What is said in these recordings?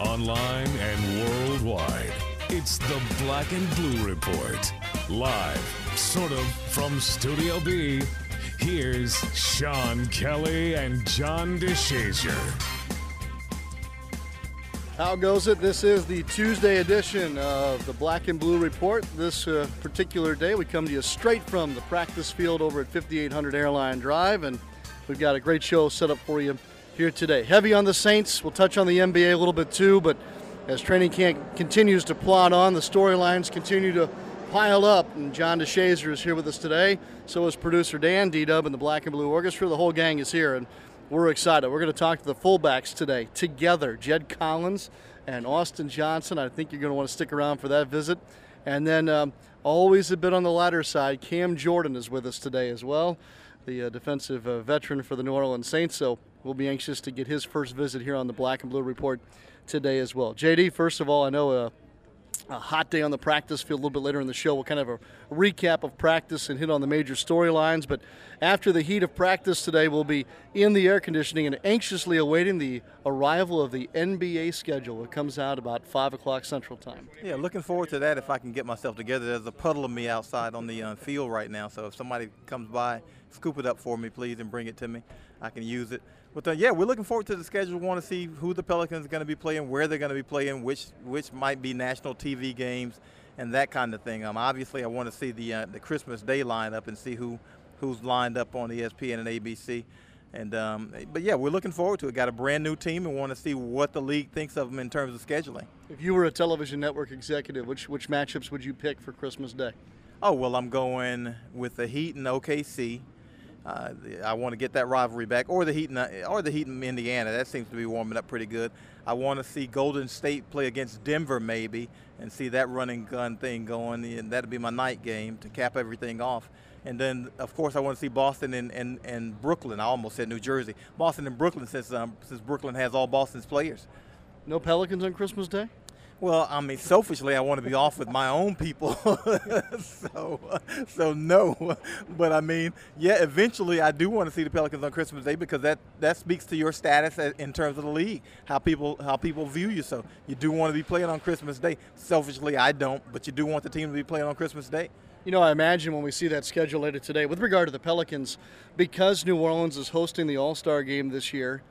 Online and worldwide, it's the Black and Blue Report. Live, sort of, from Studio B. Here's Sean Kelly and John DeShazier. How goes it? This is the Tuesday edition of the Black and Blue Report. This uh, particular day, we come to you straight from the practice field over at 5800 Airline Drive, and we've got a great show set up for you here today. Heavy on the Saints. We'll touch on the NBA a little bit too, but as training camp continues to plod on, the storylines continue to pile up. And John DeShazier is here with us today. So is producer Dan D Dub and the Black and Blue Orchestra. The whole gang is here, and we're excited. We're going to talk to the fullbacks today together Jed Collins and Austin Johnson. I think you're going to want to stick around for that visit. And then, um, always a bit on the latter side, Cam Jordan is with us today as well, the uh, defensive uh, veteran for the New Orleans Saints. So we'll be anxious to get his first visit here on the Black and Blue Report today as well. JD, first of all, I know. Uh, a hot day on the practice field a little bit later in the show. We'll kind of a recap of practice and hit on the major storylines. But after the heat of practice today, we'll be in the air conditioning and anxiously awaiting the arrival of the NBA schedule. It comes out about 5 o'clock Central Time. Yeah, looking forward to that if I can get myself together. There's a puddle of me outside on the uh, field right now, so if somebody comes by, scoop it up for me, please, and bring it to me. I can use it. But uh, yeah, we're looking forward to the schedule. We want to see who the Pelicans are going to be playing, where they're going to be playing, which which might be national TV games, and that kind of thing. Um, obviously, I want to see the uh, the Christmas Day lineup and see who who's lined up on ESPN and ABC. And um, but yeah, we're looking forward to it. Got a brand new team and want to see what the league thinks of them in terms of scheduling. If you were a television network executive, which, which matchups would you pick for Christmas Day? Oh well, I'm going with the Heat and OKC. Uh, I want to get that rivalry back, or the Heat, in, or the Heat in Indiana. That seems to be warming up pretty good. I want to see Golden State play against Denver, maybe, and see that running gun thing going. And that'll be my night game to cap everything off. And then, of course, I want to see Boston and, and, and Brooklyn. I almost said New Jersey. Boston and Brooklyn, since um, since Brooklyn has all Boston's players. No Pelicans on Christmas Day? Well, I mean, selfishly, I want to be off with my own people, so so no. But I mean, yeah, eventually, I do want to see the Pelicans on Christmas Day because that that speaks to your status in terms of the league, how people how people view you. So you do want to be playing on Christmas Day. Selfishly, I don't, but you do want the team to be playing on Christmas Day. You know, I imagine when we see that schedule later today, with regard to the Pelicans, because New Orleans is hosting the All Star game this year,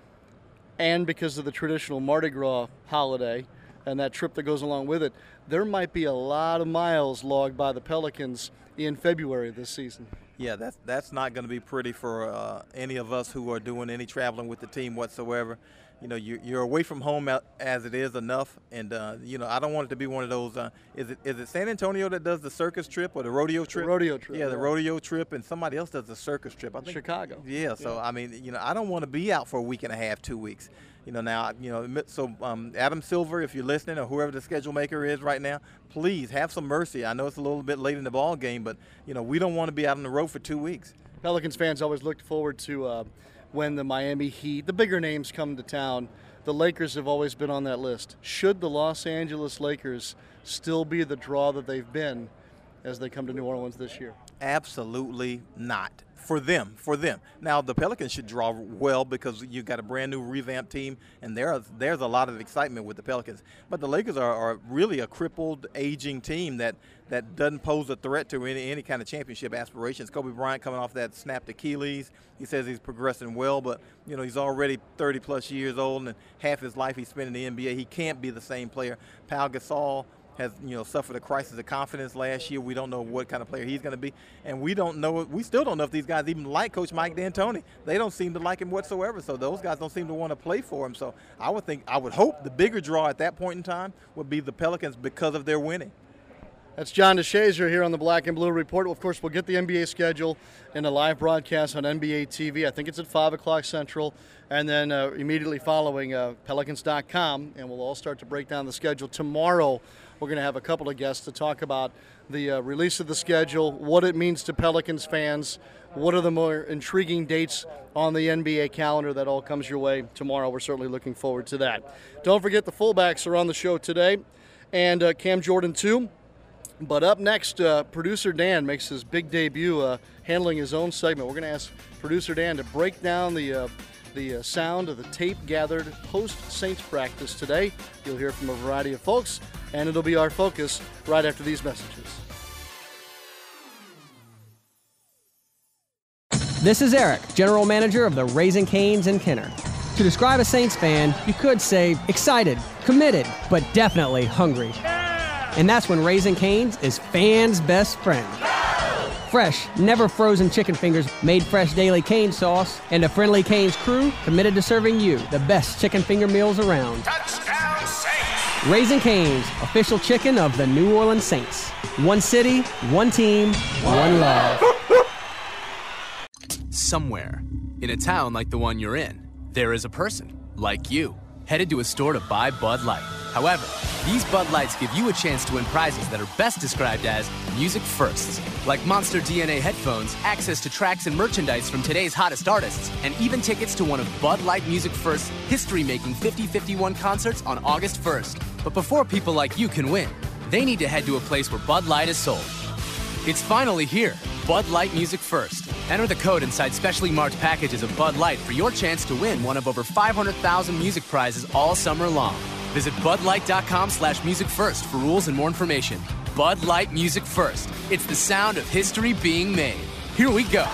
and because of the traditional Mardi Gras holiday and that trip that goes along with it, there might be a lot of miles logged by the Pelicans in February this season. Yeah, that's that's not going to be pretty for uh, any of us who are doing any traveling with the team whatsoever. You know, you, you're away from home as it is enough, and uh, you know I don't want it to be one of those. Uh, is it is it San Antonio that does the circus trip or the rodeo trip? rodeo trip, Yeah, the yeah. rodeo trip, and somebody else does the circus trip. I think Chicago. Yeah, so I mean, you know, I don't want to be out for a week and a half, two weeks. You know, now, you know, so um, Adam Silver, if you're listening, or whoever the schedule maker is right now, please have some mercy. I know it's a little bit late in the ball game, but you know, we don't want to be out on the road for two weeks. Pelicans fans always looked forward to uh, when the Miami Heat, the bigger names, come to town. The Lakers have always been on that list. Should the Los Angeles Lakers still be the draw that they've been as they come to New Orleans this year? Absolutely not. For them, for them. Now the Pelicans should draw well because you've got a brand new revamped team, and there there's a lot of excitement with the Pelicans. But the Lakers are, are really a crippled, aging team that that doesn't pose a threat to any any kind of championship aspirations. Kobe Bryant coming off that snapped Achilles, he says he's progressing well, but you know he's already 30 plus years old, and half his life he spent in the NBA. He can't be the same player. Pau Gasol has you know suffered a crisis of confidence last year. We don't know what kind of player he's going to be, and we don't know. We still don't know if these guys even like Coach Mike D'Antoni. They don't seem to like him whatsoever. So those guys don't seem to want to play for him. So I would think, I would hope the bigger draw at that point in time would be the Pelicans because of their winning. That's John DeShazier here on the Black and Blue Report. Of course, we'll get the NBA schedule and a live broadcast on NBA TV. I think it's at 5 o'clock Central. And then uh, immediately following uh, Pelicans.com, and we'll all start to break down the schedule. Tomorrow, we're going to have a couple of guests to talk about the uh, release of the schedule, what it means to Pelicans fans, what are the more intriguing dates on the NBA calendar that all comes your way tomorrow. We're certainly looking forward to that. Don't forget the fullbacks are on the show today, and uh, Cam Jordan too. But up next, uh, producer Dan makes his big debut, uh, handling his own segment. We're going to ask producer Dan to break down the uh, the uh, sound of the tape gathered post Saints practice today. You'll hear from a variety of folks, and it'll be our focus right after these messages. This is Eric, General Manager of the Raising Canes in Kenner. To describe a Saints fan, you could say excited, committed, but definitely hungry. And that's when Raising Canes is fans' best friend. Fresh, never frozen chicken fingers, made fresh daily cane sauce, and a friendly Canes crew committed to serving you the best chicken finger meals around. Touchdown Saints! Raising Canes, official chicken of the New Orleans Saints. One city, one team, one love. Somewhere, in a town like the one you're in, there is a person, like you, headed to a store to buy Bud Light. However, these Bud Lights give you a chance to win prizes that are best described as music firsts, like Monster DNA headphones, access to tracks and merchandise from today's hottest artists, and even tickets to one of Bud Light Music First's history making 5051 concerts on August 1st. But before people like you can win, they need to head to a place where Bud Light is sold. It's finally here. Bud Light Music First. Enter the code inside specially marked packages of Bud Light for your chance to win one of over 500,000 music prizes all summer long. Visit budlight.com slash music first for rules and more information. Bud Light Music First. It's the sound of history being made. Here we go.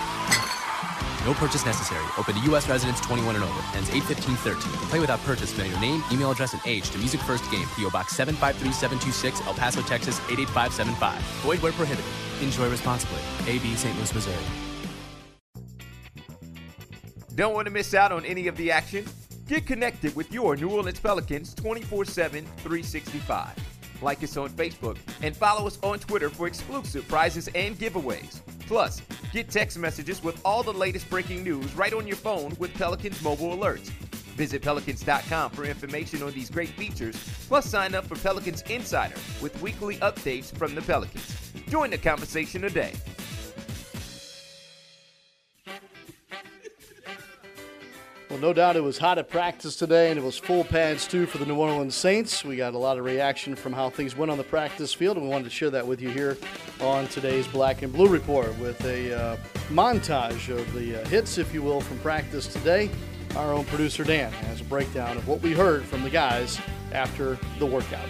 No purchase necessary. Open to U.S. residents 21 and over. Ends 8-15-13. Play without purchase. Mail your name, email address, and age to Music First Game. P.O. Box 753726, El Paso, Texas 88575. Void where prohibited. Enjoy responsibly. A.B. St. Louis, Missouri. Don't want to miss out on any of the action? Get connected with your New Orleans Pelicans 24 7, 365. Like us on Facebook and follow us on Twitter for exclusive prizes and giveaways. Plus, get text messages with all the latest breaking news right on your phone with Pelicans mobile alerts. Visit pelicans.com for information on these great features, plus sign up for Pelicans Insider with weekly updates from the Pelicans. Join the conversation today. Well, no doubt it was hot at practice today, and it was full pads too for the New Orleans Saints. We got a lot of reaction from how things went on the practice field, and we wanted to share that with you here on today's Black and Blue Report with a uh, montage of the uh, hits, if you will, from practice today. Our own producer Dan has a breakdown of what we heard from the guys after the workout.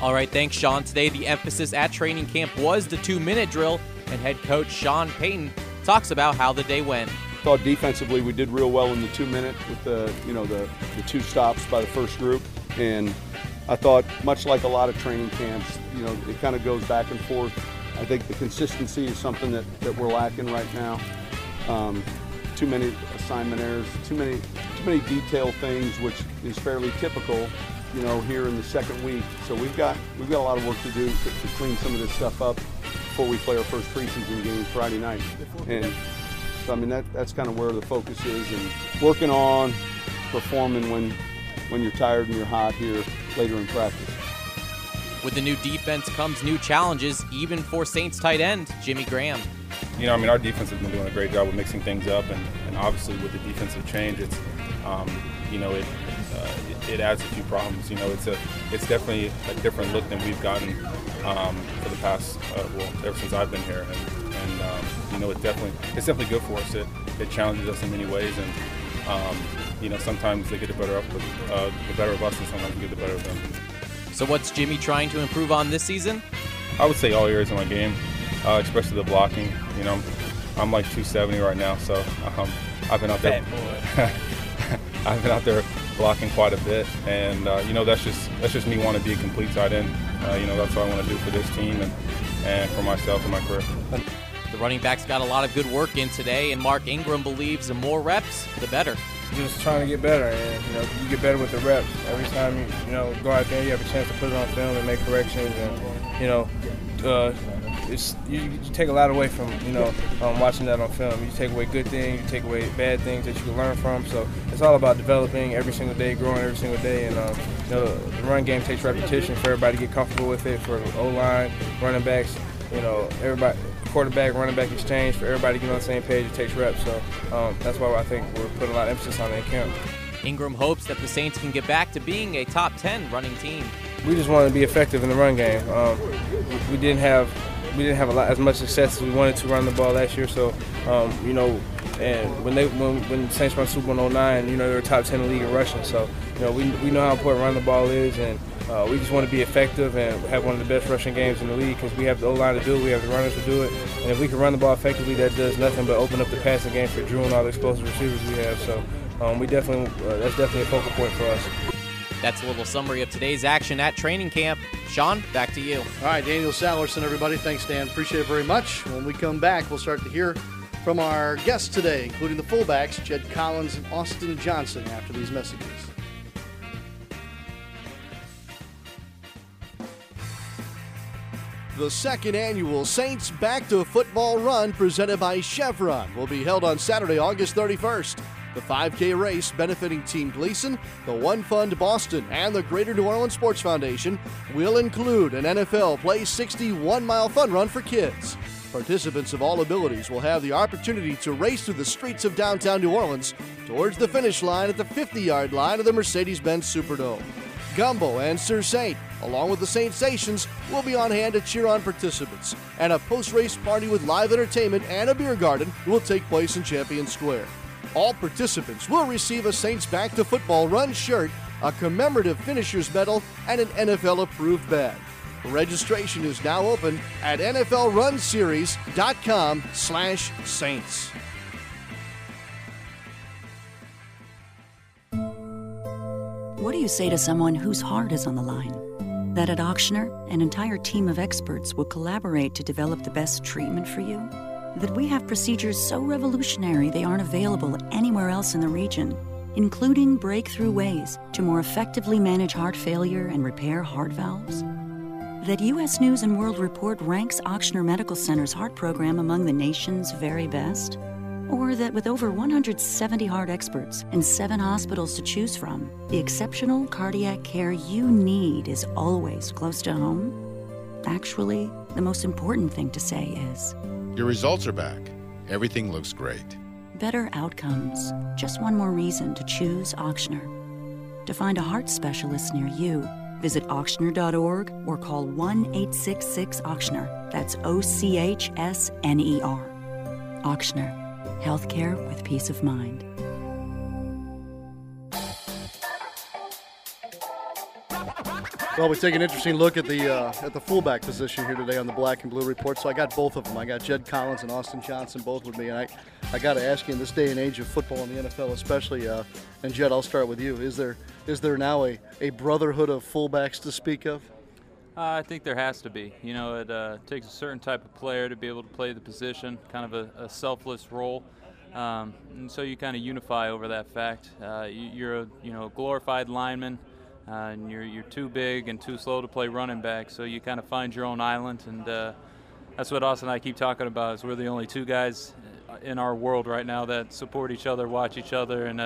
All right, thanks, Sean. Today, the emphasis at training camp was the two minute drill, and head coach Sean Payton talks about how the day went. Thought defensively we did real well in the two minute with the you know the, the two stops by the first group, and I thought much like a lot of training camps, you know, it kind of goes back and forth. I think the consistency is something that, that we're lacking right now. Um, too many assignment errors, too many too many detail things, which is fairly typical, you know, here in the second week. So we've got we've got a lot of work to do to, to clean some of this stuff up before we play our first preseason game Friday night. And I mean that that's kind of where the focus is, and working on performing when when you're tired and you're hot here later in practice. With the new defense comes new challenges, even for Saints tight end Jimmy Graham. You know, I mean, our defense has been doing a great job of mixing things up, and, and obviously with the defensive change, it's, um, you know, it, uh, it, it adds a few problems. You know, it's a it's definitely a different look than we've gotten um, for the past uh, well ever since I've been here, and, and you know, it definitely it's definitely good for us. It it challenges us in many ways, and um, you know, sometimes they get the better of uh, the better of us, and sometimes we get the better of them. So, what's Jimmy trying to improve on this season? I would say all areas of my game, uh, especially the blocking. You know, I'm, I'm like 270 right now, so um, I've been out there. I've been out there blocking quite a bit, and uh, you know that's just that's just me wanting to be a complete tight end. Uh, you know that's what I want to do for this team and and for myself and my career. Running backs got a lot of good work in today, and Mark Ingram believes the more reps, the better. Just trying to get better, and you know you get better with the reps. Every time you you know go out there, you have a chance to put it on film and make corrections, and you know uh, it's you, you, take a lot away from you know um, watching that on film. You take away good things, you take away bad things that you can learn from. So it's all about developing every single day, growing every single day, and um, you know the run game takes repetition for everybody to get comfortable with it. For O line, running backs, you know everybody. Quarterback, running back exchange for everybody to get on the same page. It takes reps, so um, that's why I think we're putting a lot of emphasis on it in camp. Ingram hopes that the Saints can get back to being a top 10 running team. We just want to be effective in the run game. Um, we didn't have we didn't have a lot as much success as we wanted to run the ball last year. So, um, you know, and when they when, when the Saints won Super Bowl 09, you know they were top 10 in the league in rushing. So, you know, we, we know how important running the ball is, and uh, we just want to be effective and have one of the best rushing games in the league because we have the O line to do it, we have the runners to do it, and if we can run the ball effectively, that does nothing but open up the passing game for Drew and all the explosive receivers we have. So, um, we definitely uh, that's definitely a focal point for us. That's a little summary of today's action at training camp. Sean, back to you. All right, Daniel Salerson, everybody. Thanks, Dan. Appreciate it very much. When we come back, we'll start to hear from our guests today, including the fullbacks, Jed Collins and Austin Johnson, after these messages. The second annual Saints Back to Football Run presented by Chevron will be held on Saturday, August 31st. The 5K race benefiting Team Gleason, the One Fund Boston, and the Greater New Orleans Sports Foundation will include an NFL Play 61 mile fun run for kids. Participants of all abilities will have the opportunity to race through the streets of downtown New Orleans towards the finish line at the 50 yard line of the Mercedes Benz Superdome. Gumbo and Sir Saint, along with the Saintsations, will be on hand to cheer on participants, and a post race party with live entertainment and a beer garden will take place in Champion Square. All participants will receive a Saints Back to Football Run shirt, a commemorative finisher's medal, and an NFL approved bag. Registration is now open at NFLRunSeries.com slash Saints. What do you say to someone whose heart is on the line? That at Ochsner, an entire team of experts will collaborate to develop the best treatment for you? That we have procedures so revolutionary they aren't available anywhere else in the region, including breakthrough ways to more effectively manage heart failure and repair heart valves? That U.S. News and World Report ranks Ochsner Medical Center's heart program among the nation's very best? Or that with over 170 heart experts and seven hospitals to choose from, the exceptional cardiac care you need is always close to home? Actually, the most important thing to say is Your results are back. Everything looks great. better outcomes. Just one more reason to choose Ochsner. To find a heart specialist near you, visit ochsner.org or call 1 866 Ochsner. That's O C H S N E R. Ochsner. Healthcare with peace of mind. Well, we take an interesting look at the uh, at the fullback position here today on the Black and Blue Report. So I got both of them. I got Jed Collins and Austin Johnson both with me, and I, I got to ask you in this day and age of football in the NFL, especially, uh, and Jed, I'll start with you. Is there is there now a, a brotherhood of fullbacks to speak of? Uh, I think there has to be. You know, it uh, takes a certain type of player to be able to play the position, kind of a, a selfless role. Um, and so you kind of unify over that fact. Uh, you, you're a you know glorified lineman, uh, and you're you're too big and too slow to play running back. So you kind of find your own island, and uh, that's what Austin and I keep talking about. Is we're the only two guys in our world right now that support each other, watch each other, and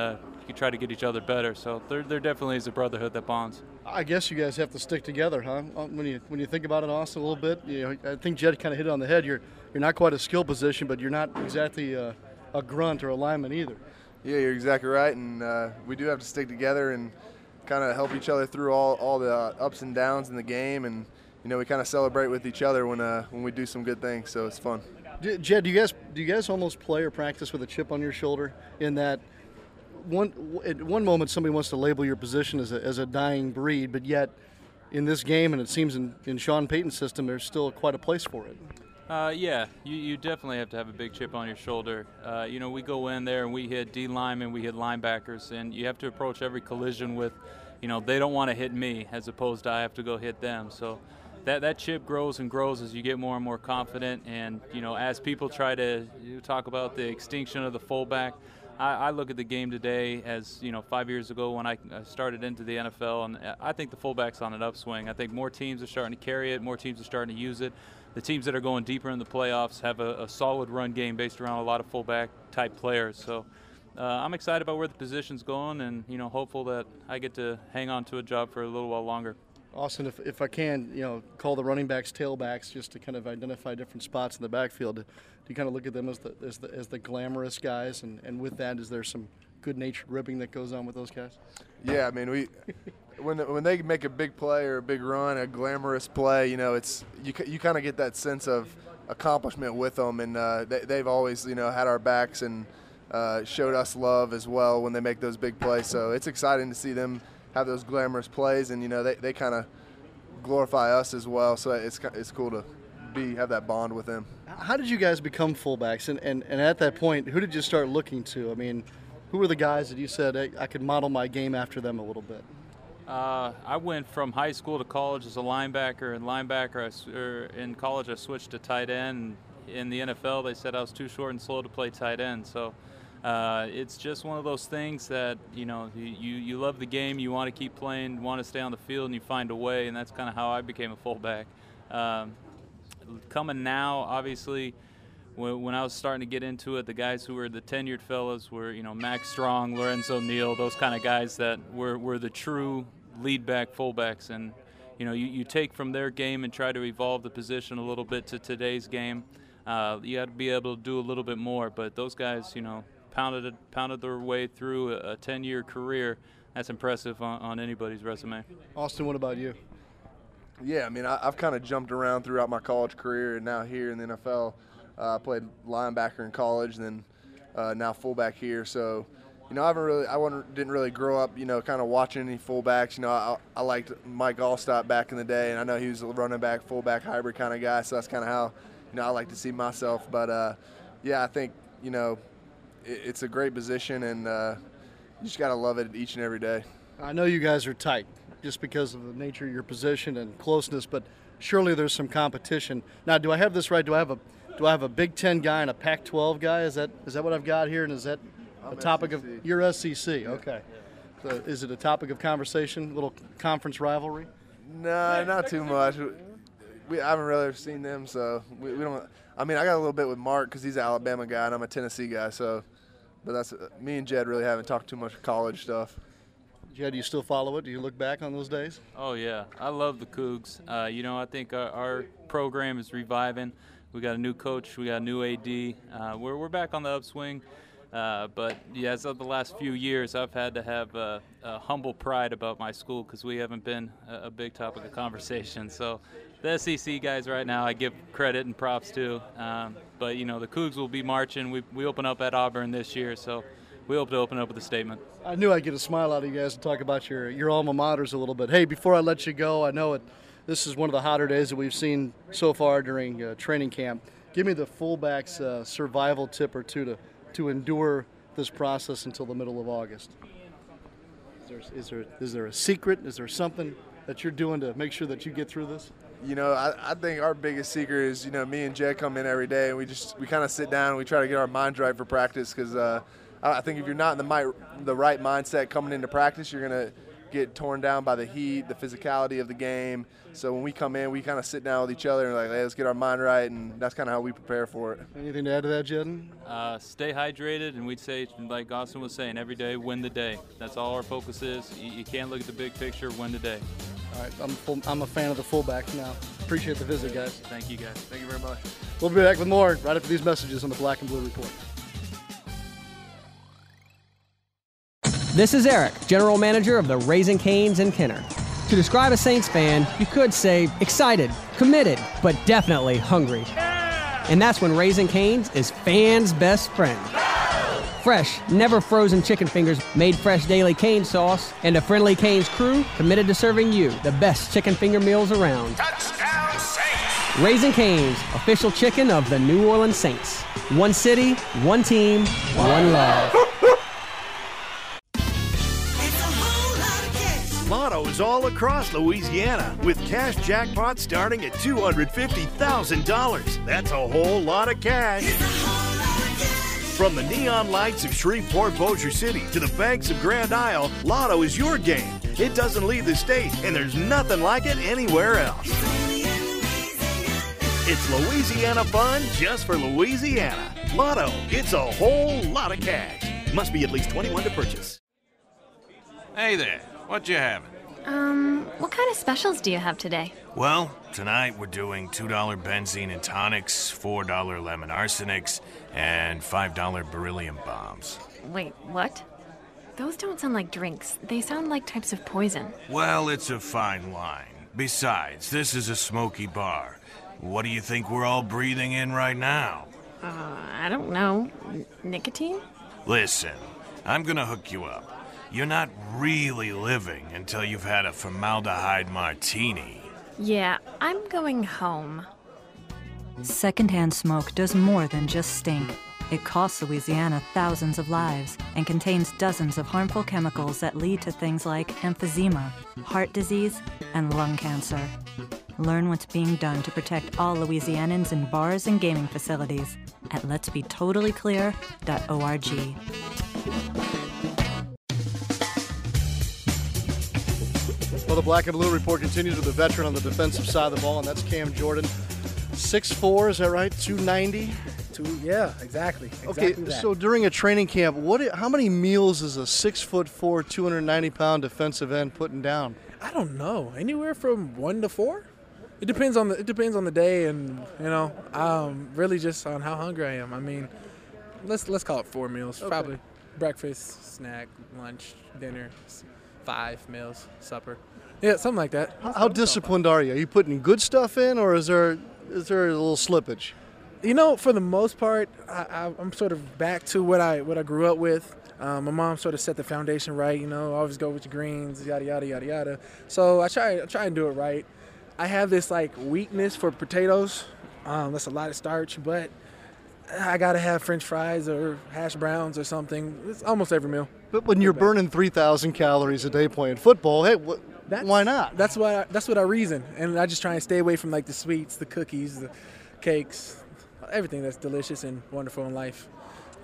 you try to get each other better. So there, there definitely is a brotherhood that bonds. I guess you guys have to stick together, huh? Uh, When you when you think about it, Austin, a little bit. You know, I think Jed kind of hit it on the head. You're you're not quite a skill position, but you're not exactly uh, a grunt or a lineman either. Yeah, you're exactly right, and uh, we do have to stick together and kind of help each other through all, all the uh, ups and downs in the game, and you know we kind of celebrate with each other when uh, when we do some good things, so it's fun. Jed, do you guys do you guys almost play or practice with a chip on your shoulder in that one at one moment somebody wants to label your position as a, as a dying breed, but yet in this game and it seems in, in Sean Payton's system there's still quite a place for it. Uh, yeah, you, you definitely have to have a big chip on your shoulder. Uh, you know, we go in there and we hit D linemen, we hit linebackers, and you have to approach every collision with, you know, they don't want to hit me as opposed to I have to go hit them. So that, that chip grows and grows as you get more and more confident. And, you know, as people try to you talk about the extinction of the fullback, I, I look at the game today as, you know, five years ago when I started into the NFL, and I think the fullback's on an upswing. I think more teams are starting to carry it, more teams are starting to use it. the teams that are going deeper in the playoffs have a, a solid run game based around a lot of fullback type players. So uh, I'm excited about where the position's going, and you know, hopeful that I get to hang on to a job for a little while longer. Austin, if, if I can, you know, call the running backs tailbacks just to kind of identify different spots in the backfield. Do you kind of look at them as the as the, as the glamorous guys, and, and with that, is there some good-natured ribbing that goes on with those guys? Yeah, I mean, we when when they make a big play or a big run, a glamorous play, you know, it's you you kind of get that sense of accomplishment with them, and uh, they, they've always you know had our backs and uh, showed us love as well when they make those big plays. So it's exciting to see them have those glamorous plays, and you know they, they kind of glorify us as well. So it's it's cool to be have that bond with them. How did you guys become fullbacks? And, and, and at that point, who did you start looking to? I mean, who were the guys that you said hey, I could model my game after them a little bit? Uh, I went from high school to college as a linebacker, and linebacker I, er, in college I switched to tight end. In the NFL, they said I was too short and slow to play tight end. So uh, it's just one of those things that you know you, you love the game, you want to keep playing, want to stay on the field, and you find a way, and that's kind of how I became a fullback. Um, coming now, obviously, when, when, I was starting to get into it, the guys who were the tenured fellows were you know Mack Strong, Lorenzo Neal, those kind of guys that were were the true lead back fullbacks, and you know you, you take from their game and try to evolve the position a little bit to today's game. Uh, you got to be able to do a little bit more, but those guys, you know, pounded pounded their way through a 10-year career. That's impressive on, on, anybody's resume. Austin, what about you? Yeah, I mean, I, have kind of jumped around throughout my college career, and now here in the NFL, uh, I played linebacker in college, and then uh, now fullback here. So, you know, I haven't really, I didn't really grow up, you know, kind of watching any fullbacks. You know, I, I liked Mike Alstott back in the day, and I know he was a running back, fullback hybrid kind of guy. So that's kind of how, you know, I like to see myself. But uh, yeah, I think, you know, it's a great position, and uh, you just got to love it each and every day. I know you guys are tight just because of the nature of your position and closeness, but surely there's some competition. Now, do I have this right? Do I have a do I have a Big Ten guy and a Pac-12 guy? Is that is that what I've got here? And is that I'm a topic SEC. of your SEC? Okay. So is it a topic of conversation? A little conference rivalry? No, not too much. We I haven't really seen them, so we, we don't. I mean, I got a little bit with Mark because he's an Alabama guy and I'm a Tennessee guy, so but that's me and Jed really haven't talked too much college stuff. Jed, do you still follow it? Do you look back on those days? Oh yeah, I love the Cougs. Uh, you know, I think our, our, program is reviving. We got a new coach, we got a new AD. Uh, we're we're back on the upswing. Uh, but yeah, as of the last few years, I've had to have a, a humble pride about my school because we haven't been a, a, big topic of conversation. So the SEC guys right now, I give credit and props to. Um, but you know, the Cougs will be marching. We we open up at Auburn this year, so we hope to open up with a statement. I knew I'd get a smile out of you guys to talk about your your alma maters a little bit. Hey, before I let you go, I know it. This is one of the hotter days that we've seen so far during uh, training camp. Give me the fullback's uh, survival tip or two to to endure this process until the middle of August? Is there, is there, is there a secret? Is there something that you're doing to make sure that you get through this? You know, I, I think our biggest secret is, you know, me and Jed come in every day and we just, we kind of sit down and we try to get our minds right for practice because uh, I think if you're not in the, my, the right mindset coming into practice, you're going to get torn down by the heat, the physicality of the game. So when we come in, we kind of sit down with each other and like, hey, let's get our mind right, and that's kind of how we prepare for it. Anything to add to that, Jeden? Uh, stay hydrated, and we'd say, like Austin was saying, every day, win the day. That's all our focus is. You, you can't look at the big picture, win the day. All right, I'm, full, I'm a fan of the fullback now. Appreciate the visit, guys. Thank you, guys. Thank you very much. We'll be back with more right after these messages on the Black and Blue Report. This is Eric, General Manager of the Raising Canes in Kenner. To describe a Saints fan, you could say excited, committed, but definitely hungry. And that's when Raising Canes is fans' best friend. Fresh, never frozen chicken fingers, made fresh daily cane sauce, and a friendly Canes crew committed to serving you the best chicken finger meals around. Touchdown Saints! Raising Canes, official chicken of the New Orleans Saints. One city, one team, one love. Lottos all across Louisiana with cash jackpots starting at $250,000. That's a whole lot of cash. From the neon lights of Shreveport, Bossier City to the banks of Grand Isle, Lotto is your game. It doesn't leave the state, and there's nothing like it anywhere else. It's Louisiana fun just for Louisiana. Lotto, it's a whole lot of cash. Must be at least 21 to purchase. Hey there, what you having? Um, what kind of specials do you have today? Well, tonight we're doing $2 benzene and tonics, $4 lemon arsenics, and $5 beryllium bombs. Wait, what? Those don't sound like drinks. They sound like types of poison. Well, it's a fine line. Besides, this is a smoky bar. What do you think we're all breathing in right now? Uh, I don't know. N- nicotine? Listen, I'm gonna hook you up. You're not really living until you've had a formaldehyde martini. Yeah, I'm going home. Secondhand smoke does more than just stink. It costs Louisiana thousands of lives and contains dozens of harmful chemicals that lead to things like emphysema, heart disease, and lung cancer. Learn what's being done to protect all Louisianans in bars and gaming facilities at letsbetotallyclear.org. Well, the black and blue report continues with a veteran on the defensive side of the ball, and that's Cam Jordan. 6'4", is that right? 290? Two, yeah, exactly. exactly Okay, that. so during a training camp, what? How many meals is a six foot four, 290 pound defensive end putting down? I don't know. Anywhere from one to four. It depends on the it depends on the day and you know um, really just on how hungry I am. I mean, let's let's call it four meals. Okay. Probably breakfast, snack, lunch, dinner, five meals, supper. Yeah, something like that. How, how disciplined are you? Are you putting good stuff in, or is there is there a little slippage? You know, for the most part, I, I'm sort of back to what I what I grew up with. Um, my mom sort of set the foundation right. You know, always go with your greens, yada yada yada yada. So I try I try and do it right. I have this like weakness for potatoes. Um, that's a lot of starch, but I gotta have French fries or hash browns or something. It's almost every meal. But when you're burning 3,000 calories a day playing football, hey, wh- why not? That's what I, that's what I reason, and I just try and stay away from like the sweets, the cookies, the cakes, everything that's delicious and wonderful in life.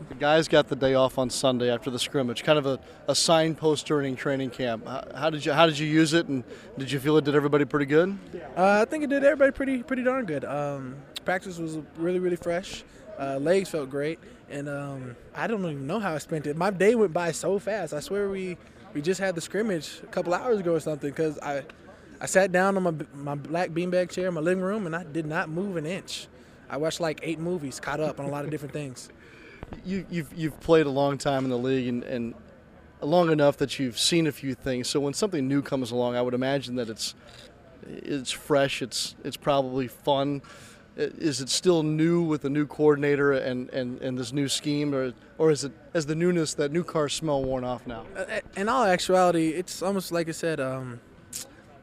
The guys got the day off on Sunday after the scrimmage, kind of a, a signpost during training camp. How, how did you how did you use it, and did you feel it did everybody pretty good? Uh, I think it did everybody pretty pretty darn good. Um, practice was really really fresh. Uh, legs felt great, and um, I don't even know how I spent it. My day went by so fast. I swear we we just had the scrimmage a couple hours ago or something. Because I I sat down on my my black beanbag chair in my living room and I did not move an inch. I watched like eight movies, caught up on a lot of different things. You, you've you've played a long time in the league, and, and long enough that you've seen a few things. So when something new comes along, I would imagine that it's it's fresh. It's it's probably fun. Is it still new with the new coordinator and, and, and this new scheme, or or is it as the newness that new car smell worn off now? Uh, In all actuality, it's almost like I said. Um,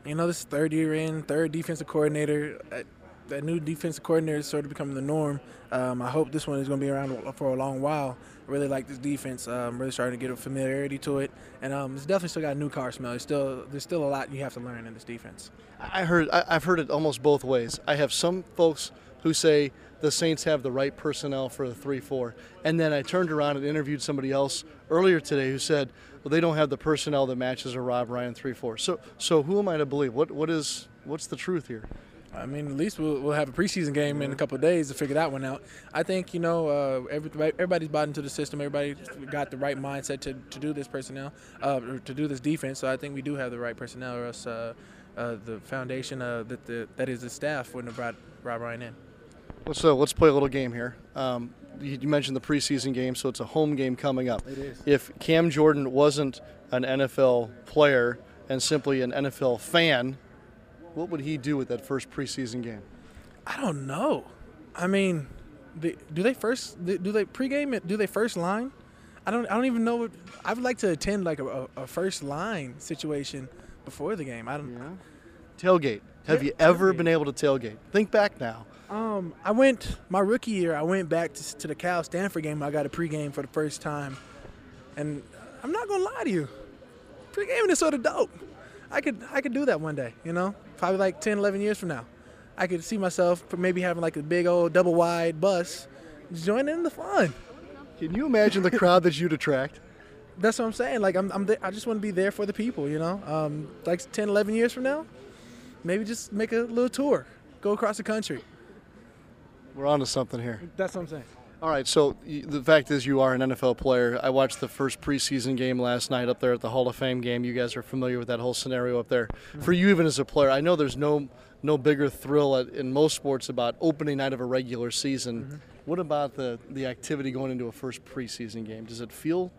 you know, this third year in, third defensive coordinator. Uh, that new defensive coordinator is sort of becoming the norm. Um, I hope this one is going to be around for a long while. I really like this defense. I'm really starting to get a familiarity to it, and um, it's definitely still got a new car smell. It's still there's still a lot you have to learn in this defense. I heard I've heard it almost both ways. I have some folks who say the Saints have the right personnel for the three-four, and then I turned around and interviewed somebody else earlier today who said, "Well, they don't have the personnel that matches a Rob Ryan three-four." So, so who am I to believe? What what is what's the truth here? I mean, at least we'll, we'll have a preseason game in a couple days to figure that one out. I think you know uh, every, everybody's bought into the system. Everybody got the right mindset to, to do this personnel, uh, to do this defense. So I think we do have the right personnel, or else uh, uh, the foundation uh, that the that is the staff wouldn't have brought Rob Ryan in. Let's uh, let's play a little game here. Um, you mentioned the preseason game, so it's a home game coming up. It is. If Cam Jordan wasn't an NFL player and simply an NFL fan, what would he do with that first preseason game? I don't know. I mean, the, do they first do they pregame it? Do they first line? I don't. I don't even know. What, I would like to attend like a, a, first line situation before the game. I don't. Know. Tailgate. Have Yeah, you ever been able to tailgate? Think back now. Um, I went my rookie year. I went back to, to the Cal Stanford game. I got a pregame for the first time, and I'm not gonna lie to you, pregaming is sort of dope. I could I could do that one day. You know, probably like 10, 11 years from now, I could see myself maybe having like a big old double wide bus, joining in the fun. Can you imagine the crowd that you'd attract? That's what I'm saying. Like I'm, I'm I just want to be there for the people. You know, um, like 10, 11 years from now, maybe just make a little tour, go across the country. We're on to something here. That's what I'm saying. All right, so the fact is, you are an NFL player. I watched the first preseason game last night up there at the Hall of Fame game. You guys are familiar with that whole scenario up there. For you, even as a player, I know there's no no bigger thrill at, in most sports about opening night of a regular season. What about the the activity going into a first preseason game? Does it feel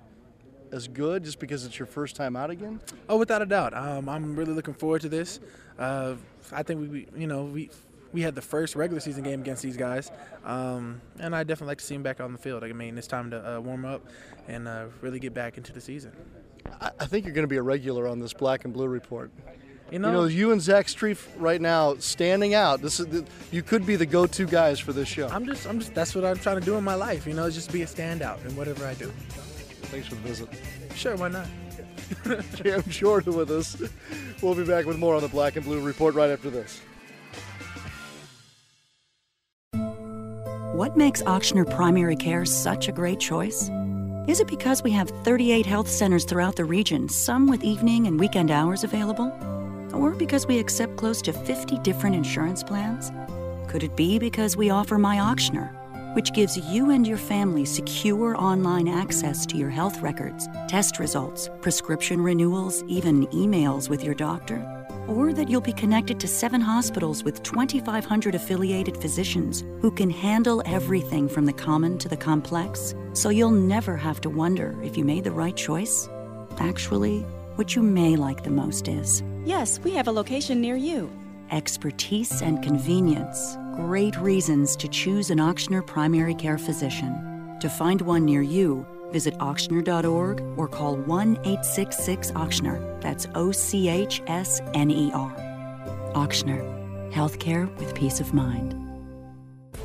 as good just because it's your first time out again? Oh, without a doubt. Um, I'm really looking forward to this. Uh, I think we, we, you know, we we had the first regular season game against these guys, um, and I definitely like to see them back on the field. I mean, it's time to uh, warm up and uh, really get back into the season. I, think you're going to be a regular on this Black and Blue report. You know- you and Zach Strief right now standing out. This is the, you could be the go-to guys for this show. I'm just, I'm just. That's what I'm trying to do in my life. You know, just be a standout in whatever I do. Thanks for the visit. Sure, why not? Cam Jordan with us. We'll be back with more on the Black and Blue report right after this. What makes Ochsner Primary Care such a great choice? Is it because we have 38 health centers throughout the region, some with evening and weekend hours available? Or because we accept close to 50 different insurance plans? Could it be because we offer My Ochsner, which gives you and your family secure online access to your health records, test results, prescription renewals, even emails with your doctor? Or that you'll be connected to seven hospitals with 2,500 affiliated physicians who can handle everything from the common to the complex, so you'll never have to wonder if you made the right choice? Actually, what you may like the most is Yes, we have a location near you. expertise and convenience. Great reasons to choose an Ochsner primary care physician. To find one near you, visit Ochsner.org or call 1 866 Ochsner. That's O C H S N E R. Ochsner, healthcare with peace of mind.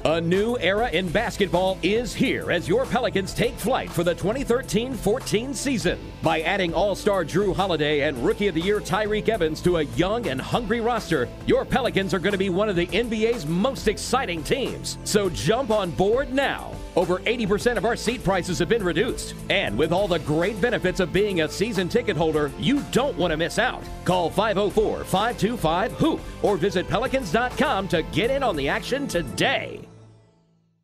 A new era in basketball is here as your Pelicans take flight for the 2013 14 season. By adding All Star Jrue Holiday and Rookie of the Year Tyreke Evans to a young and hungry roster, your Pelicans are going to be one of the NBA's most exciting teams. So jump on board now. Over 80% of our seat prices have been reduced. And with all the great benefits of being a season ticket holder, you don't want to miss out. Call 504 525 HOOP or visit pelicans.com to get in on the action today.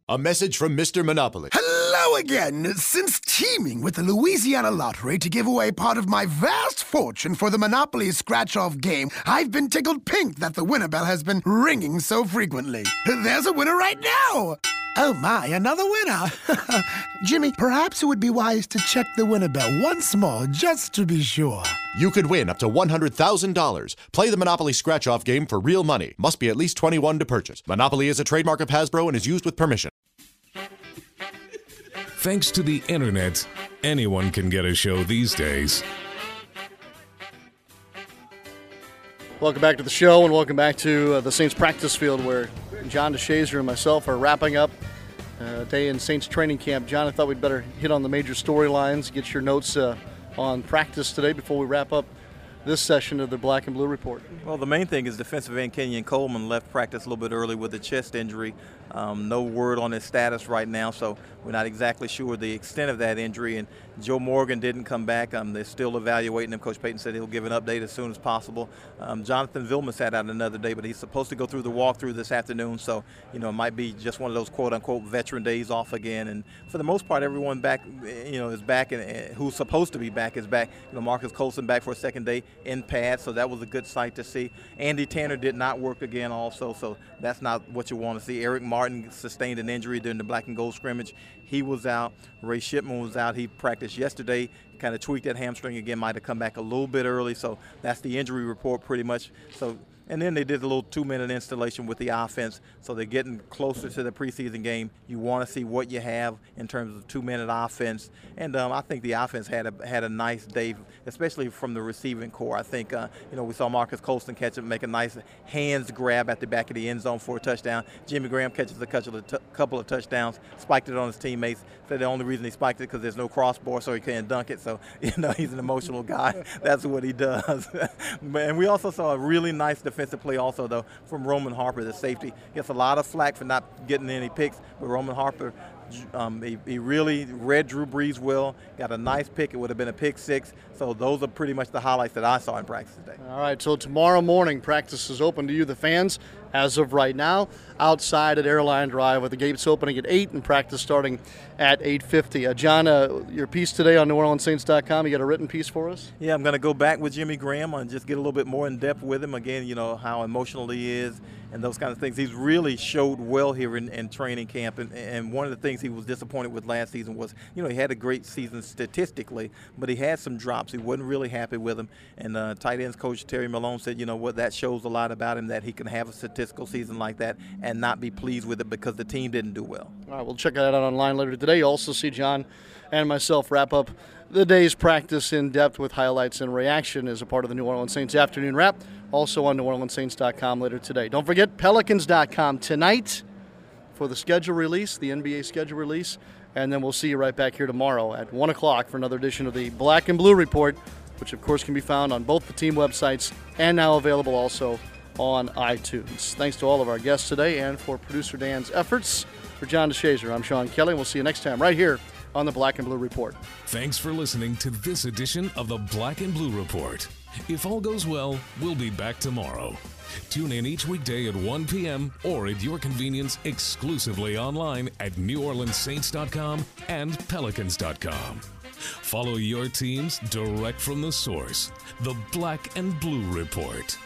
A message from Mr. Monopoly. Hello again. Since teaming with the Louisiana Lottery to give away part of my vast fortune for the Monopoly scratch off game, I've been tickled pink that the winner bell has been ringing so frequently. There's a winner right now. Oh my, another winner. Jimmy, perhaps it would be wise to check the winner bell once more just to be sure. You could win up to $100,000. Play the Monopoly scratch off game for real money. Must be at least 21 to purchase. Monopoly is a trademark of Hasbro and is used with permission. Thanks to the internet, anyone can get a show these days. Welcome back to the show, and welcome back to uh, the Saints practice field where John DeShazier and myself are wrapping up uh, day in Saints training camp. John, I thought we'd better hit on the major storylines, get your notes uh, on practice today before we wrap up this session of the Black and Blue Report. Well, the main thing is defensive end Kenyon Coleman left practice a little bit early with a chest injury. Um, no word on his status right now, so we're not exactly sure the extent of that injury. And Joe Morgan didn't come back. Um, they're still evaluating him. Coach Payton said he'll give an update as soon as possible. Um, Jonathan Vilma sat out another day, but he's supposed to go through the walkthrough this afternoon, so you know it might be just one of those quote-unquote veteran days off again. And for the most part, everyone back, you know, is back, and uh, who's supposed to be back is back. You know, Marques Colston back for a second day in pad, so that was a good sight to see. Andy Tanner did not work again, also, so that's not what you want to see. Eric Martin sustained an injury during the black and gold scrimmage. He was out. Ray Shipman was out. He practiced yesterday, kind of tweaked that hamstring again, might have come back a little bit early. So that's the injury report pretty much. So and then they did a little two-minute installation with the offense, so they're getting closer to the preseason game. You want to see what you have in terms of two-minute offense, and um, I think the offense had a had a nice day, especially from the receiving core. I think uh, you know we saw Marques Colston catch it, make a nice hands grab at the back of the end zone for a touchdown. Jimmy Graham catches a couple of, touchdowns, spiked it on his teammates. Said the only reason he spiked it because there's no crossbar, so he can't dunk it. So you know he's an emotional guy. That's what he does. and we also saw a really nice defensive play also though from Roman Harper, the safety. Gets a lot of flack for not getting any picks, but Roman Harper. Um, he, he really read Drew Brees well, got a nice pick. It would have been a pick six. So those are pretty much the highlights that I saw in practice today. All right, so tomorrow morning practice is open to you, the fans. As of right now outside at Airline Drive with the gates opening at 8 and practice starting at 8.50. Uh, John, uh, your piece today on NewOrleansSaints.com, you got a written piece for us? Yeah, I'm going to go back with Jimmy Graham and just get a little bit more in depth with him. Again, you know, how emotional he is and those kind of things. He's really showed well here in, in training camp. And, and one of the things he was disappointed with last season was, you know, he had a great season statistically, but he had some drops. He wasn't really happy with them. And uh, tight ends coach Terry Malone said, you know what, that shows a lot about him that he can have a statistical season like that and not be pleased with it because the team didn't do well. All right, we'll check that out online later today. You'll also see John and myself wrap up the day's practice in depth with highlights and reaction as a part of the New Orleans Saints afternoon wrap. Also on NewOrleansSaints.com later today. Don't forget Pelicans.com tonight for the schedule release, the NBA schedule release, and then we'll see you right back here tomorrow at 1 o'clock for another edition of the Black and Blue Report, which of course can be found on both the team websites and now available also on iTunes. Thanks to all of our guests today and for producer Dan's efforts. For John DeShazier, I'm Sean Kelly. and We'll see you next time right here on the Black and Blue Report. Thanks for listening to this edition of the Black and Blue Report. If all goes well, we'll be back tomorrow. Tune in each weekday at 1 p.m. or at your convenience exclusively online at NewOrleansSaints.com and Pelicans.com. Follow your teams direct from the source, the Black and Blue Report.